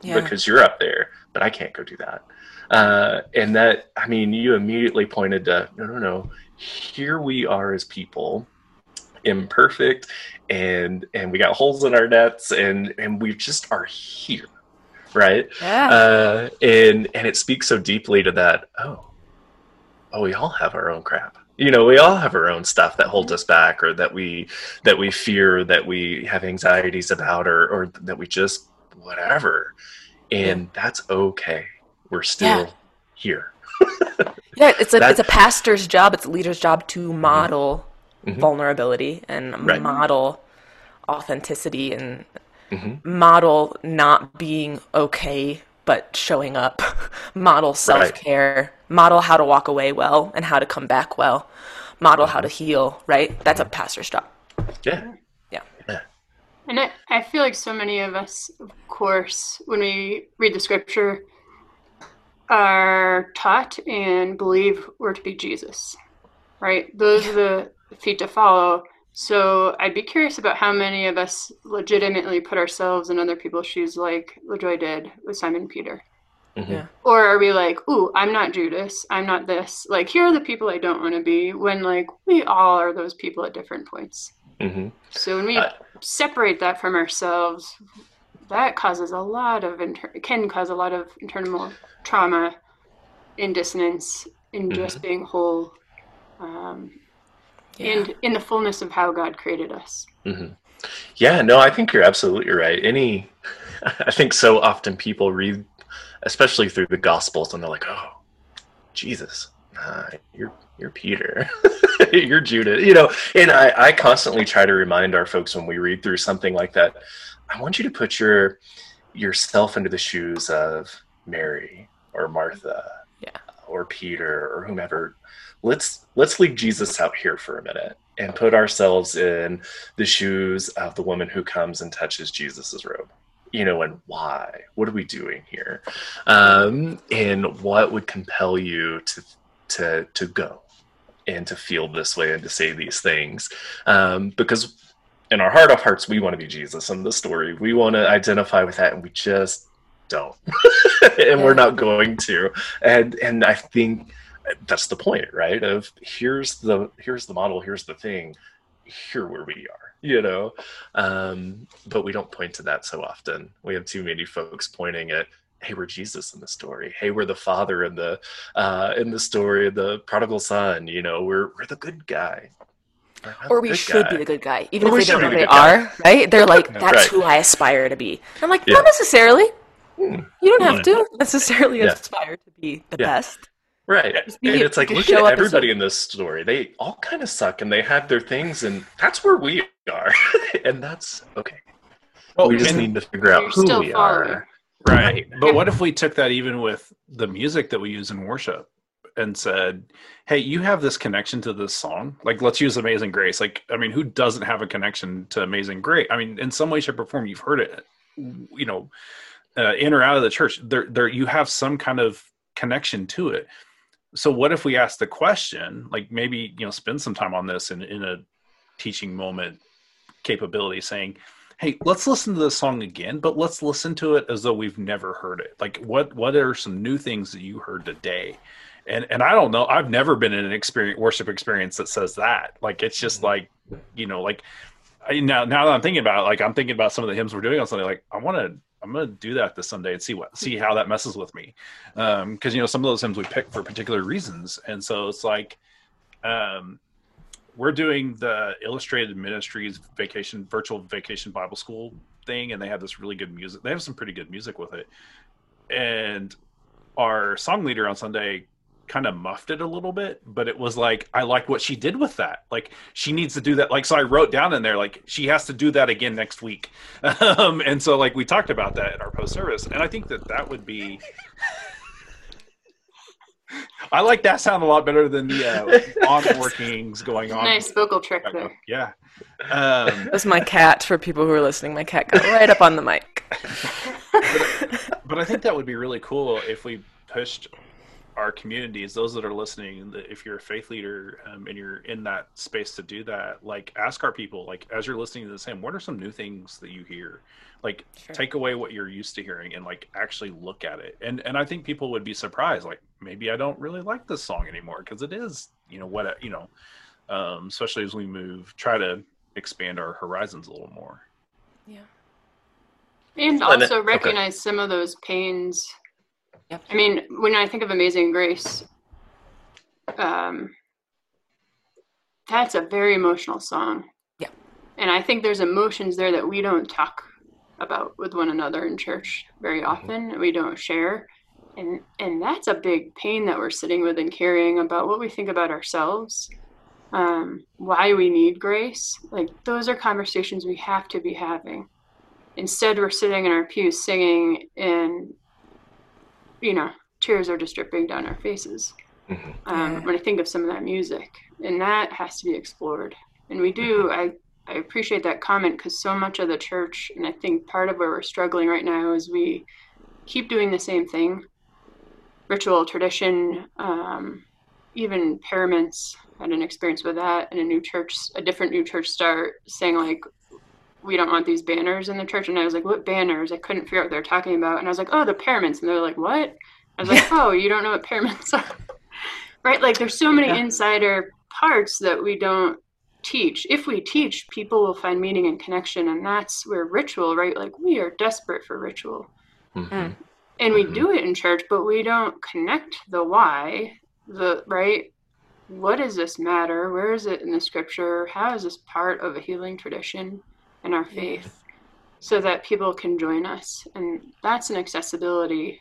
yeah. because you're up there, but I can't go do that. Uh, and that, I mean, you immediately pointed to no, no, no. Here we are as people imperfect and and we got holes in our nets and and we just are here right Yeah. uh and and it speaks so deeply to that oh oh we all have our own crap you know we all have our own stuff that holds us back or that we that we fear that we have anxieties about or or that we just whatever. And that's okay. We're still Yeah. here. [laughs] Yeah, it's a That- it's a pastor's job, it's a leader's job to model Mhm. vulnerability and Right. model authenticity and Mhm. model not being okay but showing up, [laughs] model self care, model how to walk away well and how to come back well, model how to mm-hmm. heal. Right, that's a pastor's job. yeah Yeah, And I, I feel like so many of us, of course, when we read the scripture, are taught and believe we're to be Jesus, right? Those are the feet to follow. So I'd be curious about how many of us legitimately put ourselves in other people's shoes, like LaJoy did with Simon Peter. Mhm. Yeah. Or are we like, ooh, I'm not Judas, I'm not this. Like, here are the people I don't want to be, when like we all are those people at different points. Mhm. So when we Uh, separate that from ourselves, that causes a lot of inter- can cause a lot of internal trauma, in dissonance, in just being whole, um, yeah. and in the fullness of how God created us. hmm Yeah, no, I think you're absolutely right. Any, [laughs] I think so often people read, especially through the Gospels, and they're like, "Oh, Jesus, uh, you're you're Peter, [laughs] you're Judas," you know. And I, I constantly try to remind our folks when we read through something like that, I want you to put your yourself into the shoes of Mary or Martha, Yeah. or Peter or whomever. Let's let's leave Jesus out here for a minute and put ourselves in the shoes of the woman who comes and touches Jesus's robe. You know, and why? What are we doing here? Um, and what would compel you to to to go and to feel this way and to say these things? Um, because in our heart of hearts, we want to be Jesus in the story. We want to identify with that, and we just don't, [laughs] and we're not going to. And and I think that's the point, right? Of here's the here's the model, here's the thing, here where we are, you know. Um, but we don't point to that so often. We have too many folks pointing at, hey, we're Jesus in the story. Hey, we're the father in the uh, in the story, the prodigal son. You know, we're we're the good guy. Or we should guy. be the good guy, even Or we if they don't know be they the good guy. are. Right? They're like, that's Right. who I aspire to be. I'm like, Yeah. not necessarily. Hmm. You don't have to [laughs] necessarily Yeah. aspire to be the Yeah. best. Right. Just be- and it's like, just look show at everybody in this story. They all kind of suck and they have their things, and that's where we are. [laughs] and that's okay. Well, we just need to figure out who we following. are. Right. Right. But what if we took that even with the music that we use in worship and said, hey, you have this connection to this song? Like, let's use Amazing Grace. Like, I mean, who doesn't have a connection to Amazing Grace? I mean, in some way, shape, or form, you've heard it, you know, uh, in or out of the church. There, there, you have some kind of connection to it. So, what if we ask the question, like maybe, you know, spend some time on this in, in a teaching moment capability saying, hey let's listen to this song again but let's listen to it as though we've never heard it. Like what what are some new things that you heard today? And and i don't know i've never been in an experience worship experience that says that. Like it's just mm-hmm. like you know like I, now now that i'm thinking about it like i'm thinking about some of the hymns we're doing on sunday like i want to i'm gonna do that this sunday and see what see how that messes with me. Um because you know some of those hymns we pick for particular reasons. And so it's like um we're doing the illustrated ministries vacation virtual vacation bible school thing and they have this really good music they have some pretty good music with it. And our song leader on sunday kind of muffed it a little bit but it was like i like what she did with that like she needs to do that like so i wrote down in there like she has to do that again next week [laughs] um, and so like we talked about that in our post service and i think that that would be [laughs] I like that sound a lot better than the uh, [laughs] on workings going on. Nice vocal trick there. Yeah. Um, That's my cat for people who are listening. My cat got right up on the mic. but I think that would be really cool if we pushed our communities, those that are listening, if you're a faith leader um, and you're in that space to do that, like ask our people, like as you're listening to the same, what are some new things that you hear? Like Sure. take away what you're used to hearing and like actually look at it. And and I think people would be surprised, like maybe I don't really like this song anymore because it is, you know, what you know, um, especially as we move, try to expand our horizons a little more. Yeah. And And it- also okay. recognize some of those pains. Yep. I mean, when I think of Amazing Grace, um, that's a very emotional song. Yeah. And I think there's emotions there that we don't talk about with one another in church very often. We don't share. And and that's a big pain that we're sitting with and carrying about what we think about ourselves. Um, why we need grace. Like those are conversations we have to be having instead we're sitting in our pews singing and you know tears are just dripping down our faces. Mhm. um, Yeah. when i think of some of that music and that has to be explored. And we do i i appreciate that comment because so much of the church and i think part of where we're struggling right now is we keep doing the same thing. Ritual tradition um, even paraments. Had an experience with that and a new church a different new church start saying like we don't want these banners in the church. And I was like, what banners? I couldn't figure out what they're talking about. And I was like, oh, the paraments. And they're like, what? I was like, oh, you don't know what paraments [laughs] are. right? Like there's so many Yeah. insider parts that we don't teach. If we teach, people will find meaning and connection. And that's where ritual, right? Like we are desperate for ritual. Mhm. And we Mhm. do it in church, but we don't connect the why, the right? What does this matter? Where is it in the scripture? How is this part of a healing tradition in our faith? So that people can join us. And that's an accessibility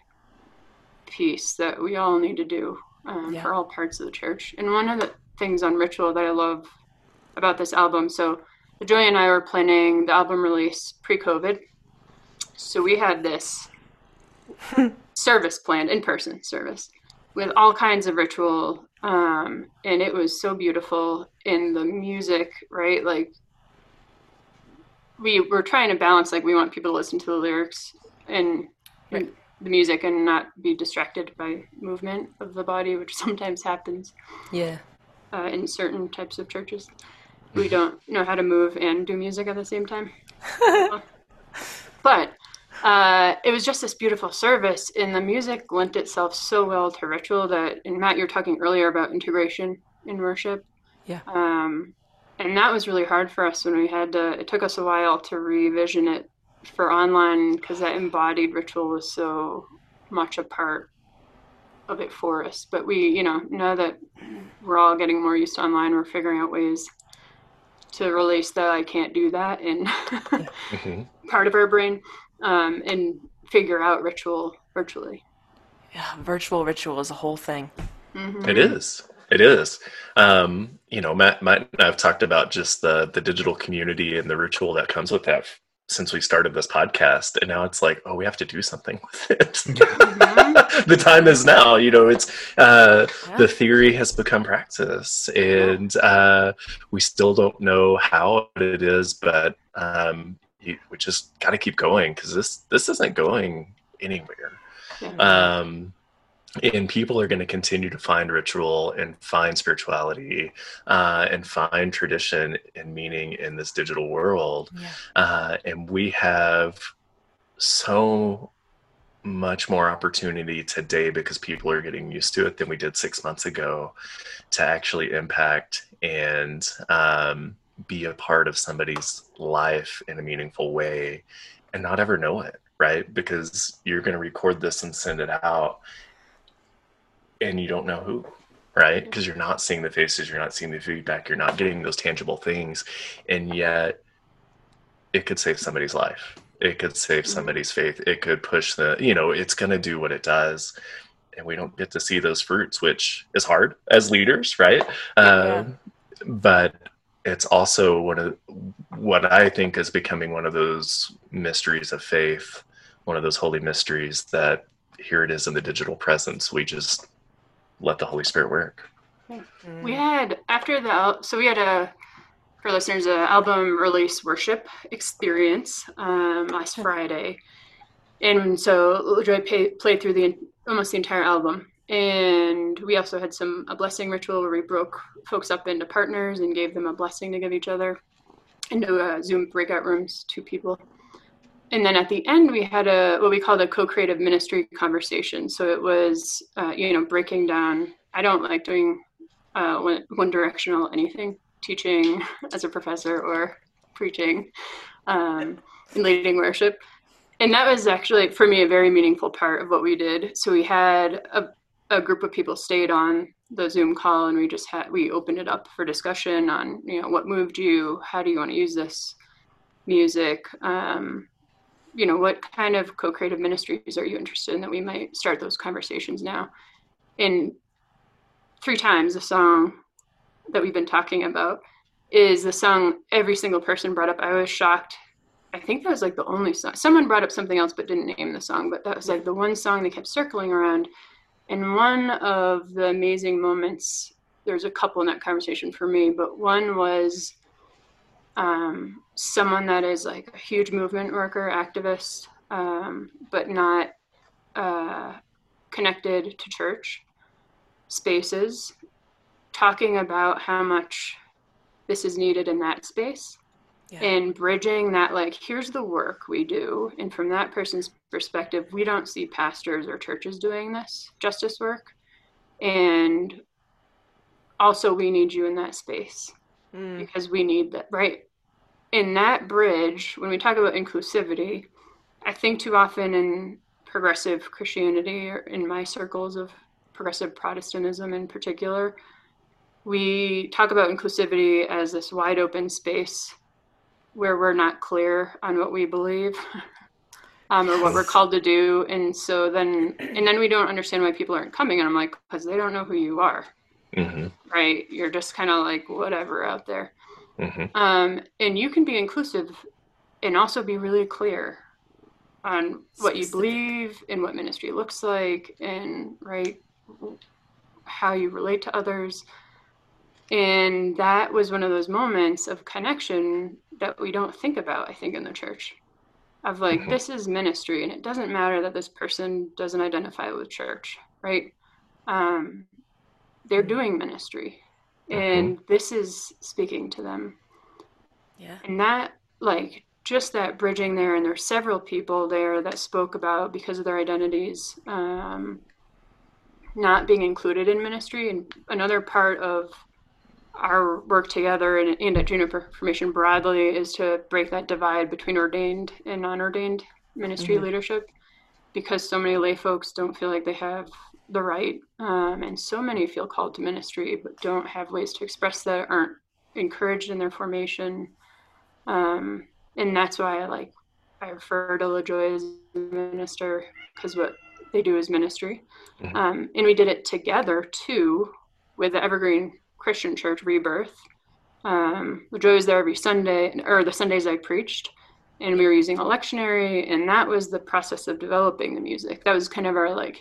piece that we all need to do um, Yeah. for all parts of the church. And one of the things on ritual that I love about this album, so Joy and I were planning the album release pre COVID. So we had this [laughs] service planned, in person service, with all kinds of ritual. Um, and it was so beautiful in the music, right? Like, we were trying to balance, like, we want people to listen to the lyrics and, and the music and not be distracted by movement of the body, which [laughs] sometimes happens Yeah. uh, in certain types of churches. We don't know how to move and do music at the same time. [laughs] but uh, it was just this beautiful service, and the music lent itself so well to ritual that. And Matt, you were talking earlier about integration in worship. Yeah. Um, and that was really hard for us when we had to. It took us a while to revision it for online because that embodied ritual was so much a part of it for us. But we, you know, now that we're all getting more used to online, we're figuring out ways to release the I can't do that in [laughs] Mhm. part of our brain um, and figure out ritual virtually. Yeah. Virtual ritual is a whole thing. Mhm. It is. It is. Um, you know, Matt, Matt and I have talked about just the the digital community and the ritual that comes with that since we started this podcast, and now it's like, oh, we have to do something with it. Mhm. [laughs] the time is now. You know, it's uh, Yeah. the theory has become practice, and uh, we still don't know how it is, but um, you, we just got to keep going because this this isn't going anywhere um, and people are going to continue to find ritual and find spirituality uh, and find tradition and meaning in this digital world Yeah. uh, and we have so much more opportunity today because people are getting used to it than we did six months ago to actually impact and um, be a part of somebody's life in a meaningful way and not ever know it right because you're going to record this and send it out and you don't know who right? Because you're not seeing the faces you're not seeing the feedback you're not getting those tangible things and yet it could save somebody's life. It could save Mhm. somebody's faith. It could push the you know it's going to do what it does and we don't get to see those fruits which is hard as leaders right? Yeah. um, but it's also one of what i think is becoming one of those mysteries of faith one of those holy mysteries that here it is in the digital presence. We just let the holy spirit work. Mm. We had after the so we had a for listeners a album release worship experience um, last Friday, and so Joy pay, played through the almost the entire album, and we also had some a blessing ritual where we broke folks up into partners and gave them a blessing to give each other. Into uh, Zoom breakout rooms, two people. And then at the end, we had a what we called a co-creative ministry conversation. So it was, uh, you know, breaking down. I don't like doing uh, one, one directional anything teaching [laughs] as a professor or preaching um, and leading worship. And that was actually, for me, a very meaningful part of what we did. So we had a, a group of people stayed on the Zoom call and we just had, we opened it up for discussion on, you know, what moved you? How do you want to use this music? Um, you know, what kind of co-creative ministries are you interested in that we might start those conversations now? And three times the song that we've been talking about is the song every single person brought up. I was shocked. I think that was like the only song. Someone brought up something else but didn't name the song, but that was like the one song they kept circling around. And one of the amazing moments, there's a couple in that conversation for me, but one was um, someone that is like a huge movement worker, activist, um, but not uh, connected to church spaces, talking about how much this is needed in that space yeah. and bridging that like here's the work we do and from that person's perspective we don't see pastors or churches doing this justice work and also we need you in that space mm. because we need that right in that bridge when we talk about inclusivity i think too often in progressive christianity or in my circles of progressive protestantism in particular we talk about inclusivity as this wide open space where we're not clear on what we believe [laughs] um, or what we're called to do. And so then and then we don't understand why people aren't coming. And i'm like because they don't know who you are. Mm-hmm. right? You're just kind of like whatever out there mm-hmm. um, and you can be inclusive and also be really clear on what you believe and what ministry looks like and right how you relate to others and that was one of those moments of connection that we don't think about, I think, in the church. Of like, mm-hmm. this is ministry, and it doesn't matter that this person doesn't identify with church, right? Um, they're doing ministry, mm-hmm. and this is speaking to them. Yeah. And that, like, just that bridging there, and there's several people there that spoke about because of their identities um, not being included in ministry. And another part of our work together and, and at Juniper Formation broadly is to break that divide between ordained and non-ordained ministry mm-hmm. leadership because so many lay folks don't feel like they have the right um, and so many feel called to ministry but don't have ways to express that aren't encouraged in their formation um, and that's why i like i refer to lajoy as minister because what they do is ministry mm-hmm. um, and we did it together too with the evergreen Christian church, Rebirth. Um, Joy was there every Sunday, or the Sundays I preached, and we were using a lectionary, and that was the process of developing the music. That was kind of our like,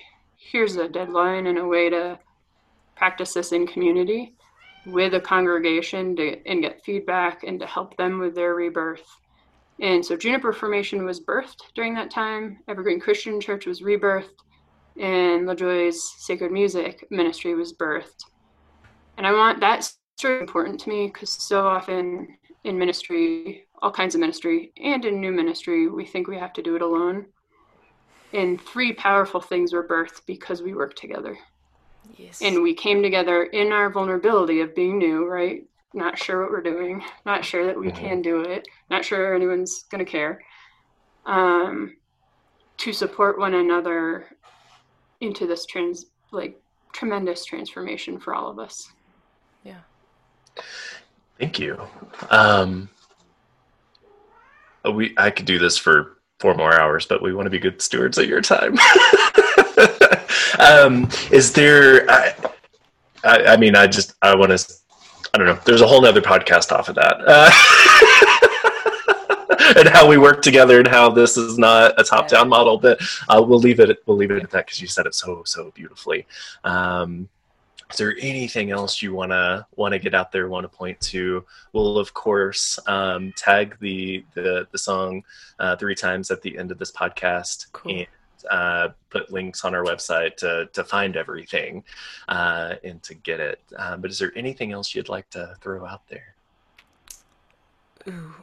here's a deadline and a way to practice this in community with a congregation to and get feedback and to help them with their rebirth. And so Juniper Formation was birthed during that time. Evergreen Christian Church was rebirthed, and LaJoy's Sacred Music Ministry was birthed. And I want that's very important to me because so often in ministry, all kinds of ministry, and in new ministry, we think we have to do it alone. And three powerful things were birthed because we worked together. Yes. And we came together in our vulnerability of being new, right? Not sure what we're doing, not sure that we mm-hmm. can do it, not sure anyone's going to care. Um, to support one another into this trans, like tremendous transformation for all of us. Yeah. Thank you. Um, we I could do this for four more hours, but we want to be good stewards of your time. [laughs] um, is there? I, I, I, mean, I just I want to. I don't know. There's a whole other podcast off of that. Uh, [laughs] and how we work together and how this is not a top-down model but uh, we'll leave it we'll leave it at that because you said it so so beautifully um, is there anything else you want to want to get out there want to point to? We'll of course um, tag the the, the song uh, three times at the end of this podcast cool. and uh, put links on our website to, to find everything uh, and to get it. Um, but is there anything else you'd like to throw out there? Ooh,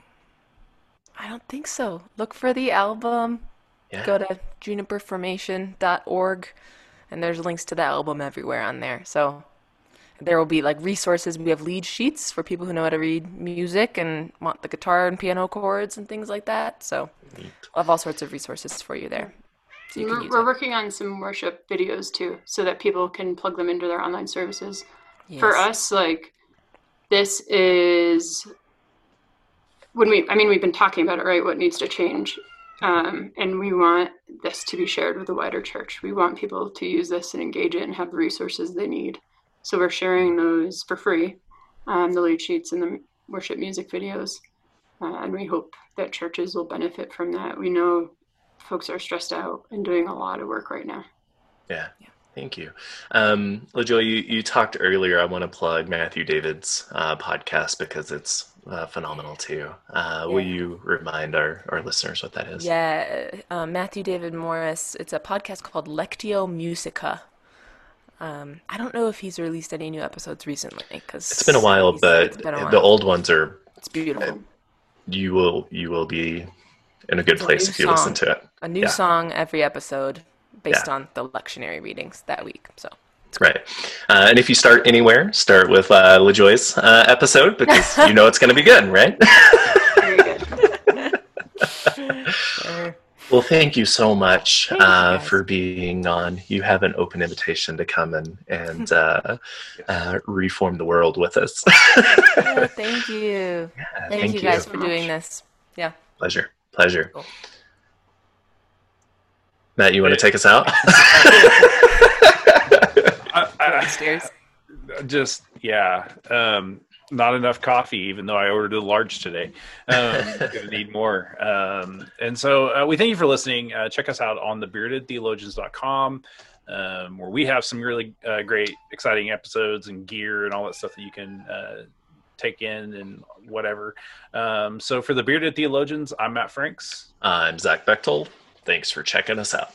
i don't think so. Look for the album. Yeah. go to juniperformation.org and there's links to the album everywhere on there. So there will be like resources. We have lead sheets for people who know how to read music and want the guitar and piano chords and things like that. So we'll have all sorts of resources for you there. So you We're, we're working on some worship videos too, so that people can plug them into their online services. For us, like this is when we. I mean, we've been talking about it, right? What needs to change, um, and we want this to be shared with the wider church. We want people to use this and engage it and have the resources they need. So we're sharing those for free, um, the lead sheets and the worship music videos, uh, and we hope that churches will benefit from that. We know folks are stressed out and doing a lot of work right now. Yeah. yeah. Thank you. Um, LaJoy, you, you talked earlier. I want to plug Matthew David's uh, podcast because it's uh, phenomenal too. Uh, Will you remind our, our listeners what that is? Yeah, uh, Matthew David Morris. It's a podcast called Lectio Musica. Um, I don't know if he's released any new episodes recently because It's been a while, but a while. the old ones are it's beautiful. you will you will be in a good It's place new if you listen to it. A new Yeah. song every episode based Yeah. on the lectionary readings that week. So Right. Uh, and if you start anywhere, start with uh, LaJoy's uh, episode because [laughs] you know it's going to be good, right? Very good. [laughs] uh, Well, thank you so much Thank you, uh, for being on. You have an open invitation to come and, and uh, [laughs] uh, reform the world with us. yeah, thank you. Yeah, Thank, you guys for doing this. Yeah. Pleasure. Pleasure. Cool. Matt, you want to take us out? I, [laughs] just yeah um not enough coffee even though i ordered a large today. Um [laughs] gonna need more. Um and so uh, we thank you for listening. Uh, check us out on the beardedtheologians.com um, where we have some really uh, great exciting episodes and gear and all that stuff that you can uh, take in and whatever. Um, so for the bearded theologians i'm matt franks. I'm Zach Bechtold. Thanks for checking us out.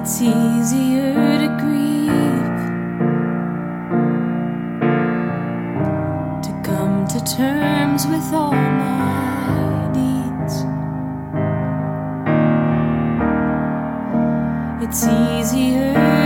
It's easier to grieve, to come to terms with all my needs. It's easier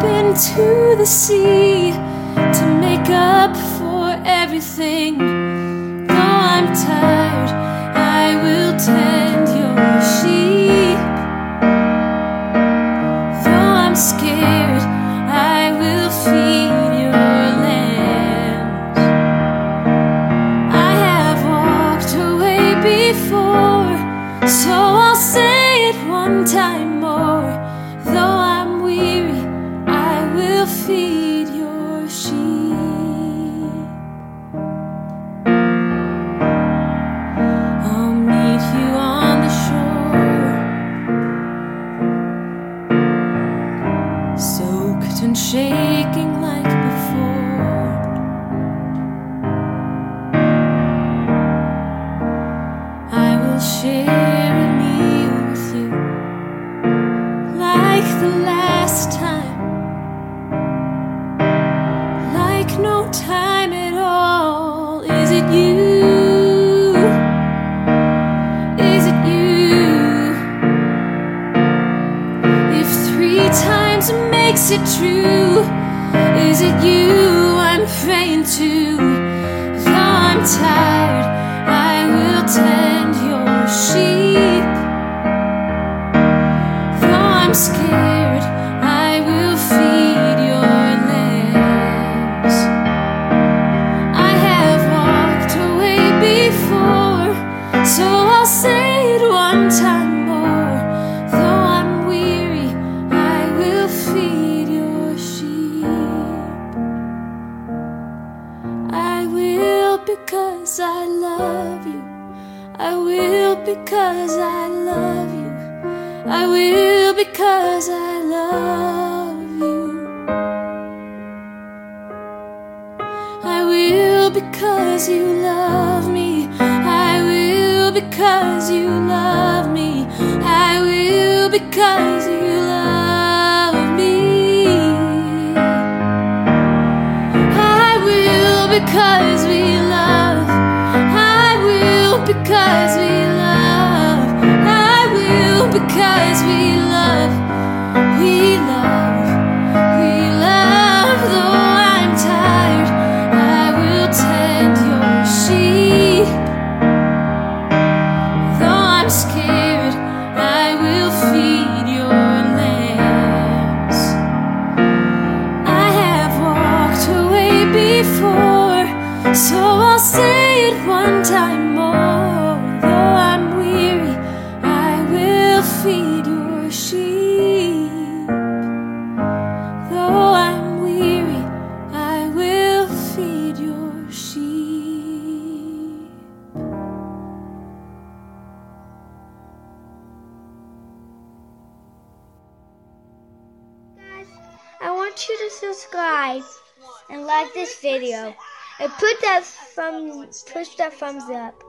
jump into the sea to make up for everything. Though I'm tired, will because I love you. I will because I love you. I will because you love me. I will because you love me. I will because you love me. I will because like this video and put that thumb push that thumbs up.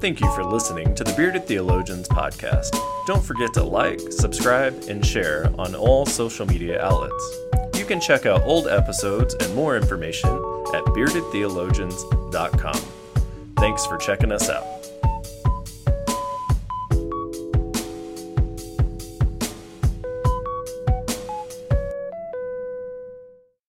Thank you for listening to the Bearded Theologians podcast. Don't forget to like, subscribe, and share on all social media outlets. You can check out old episodes and more information at beardedtheologians.com. Thanks for checking us out.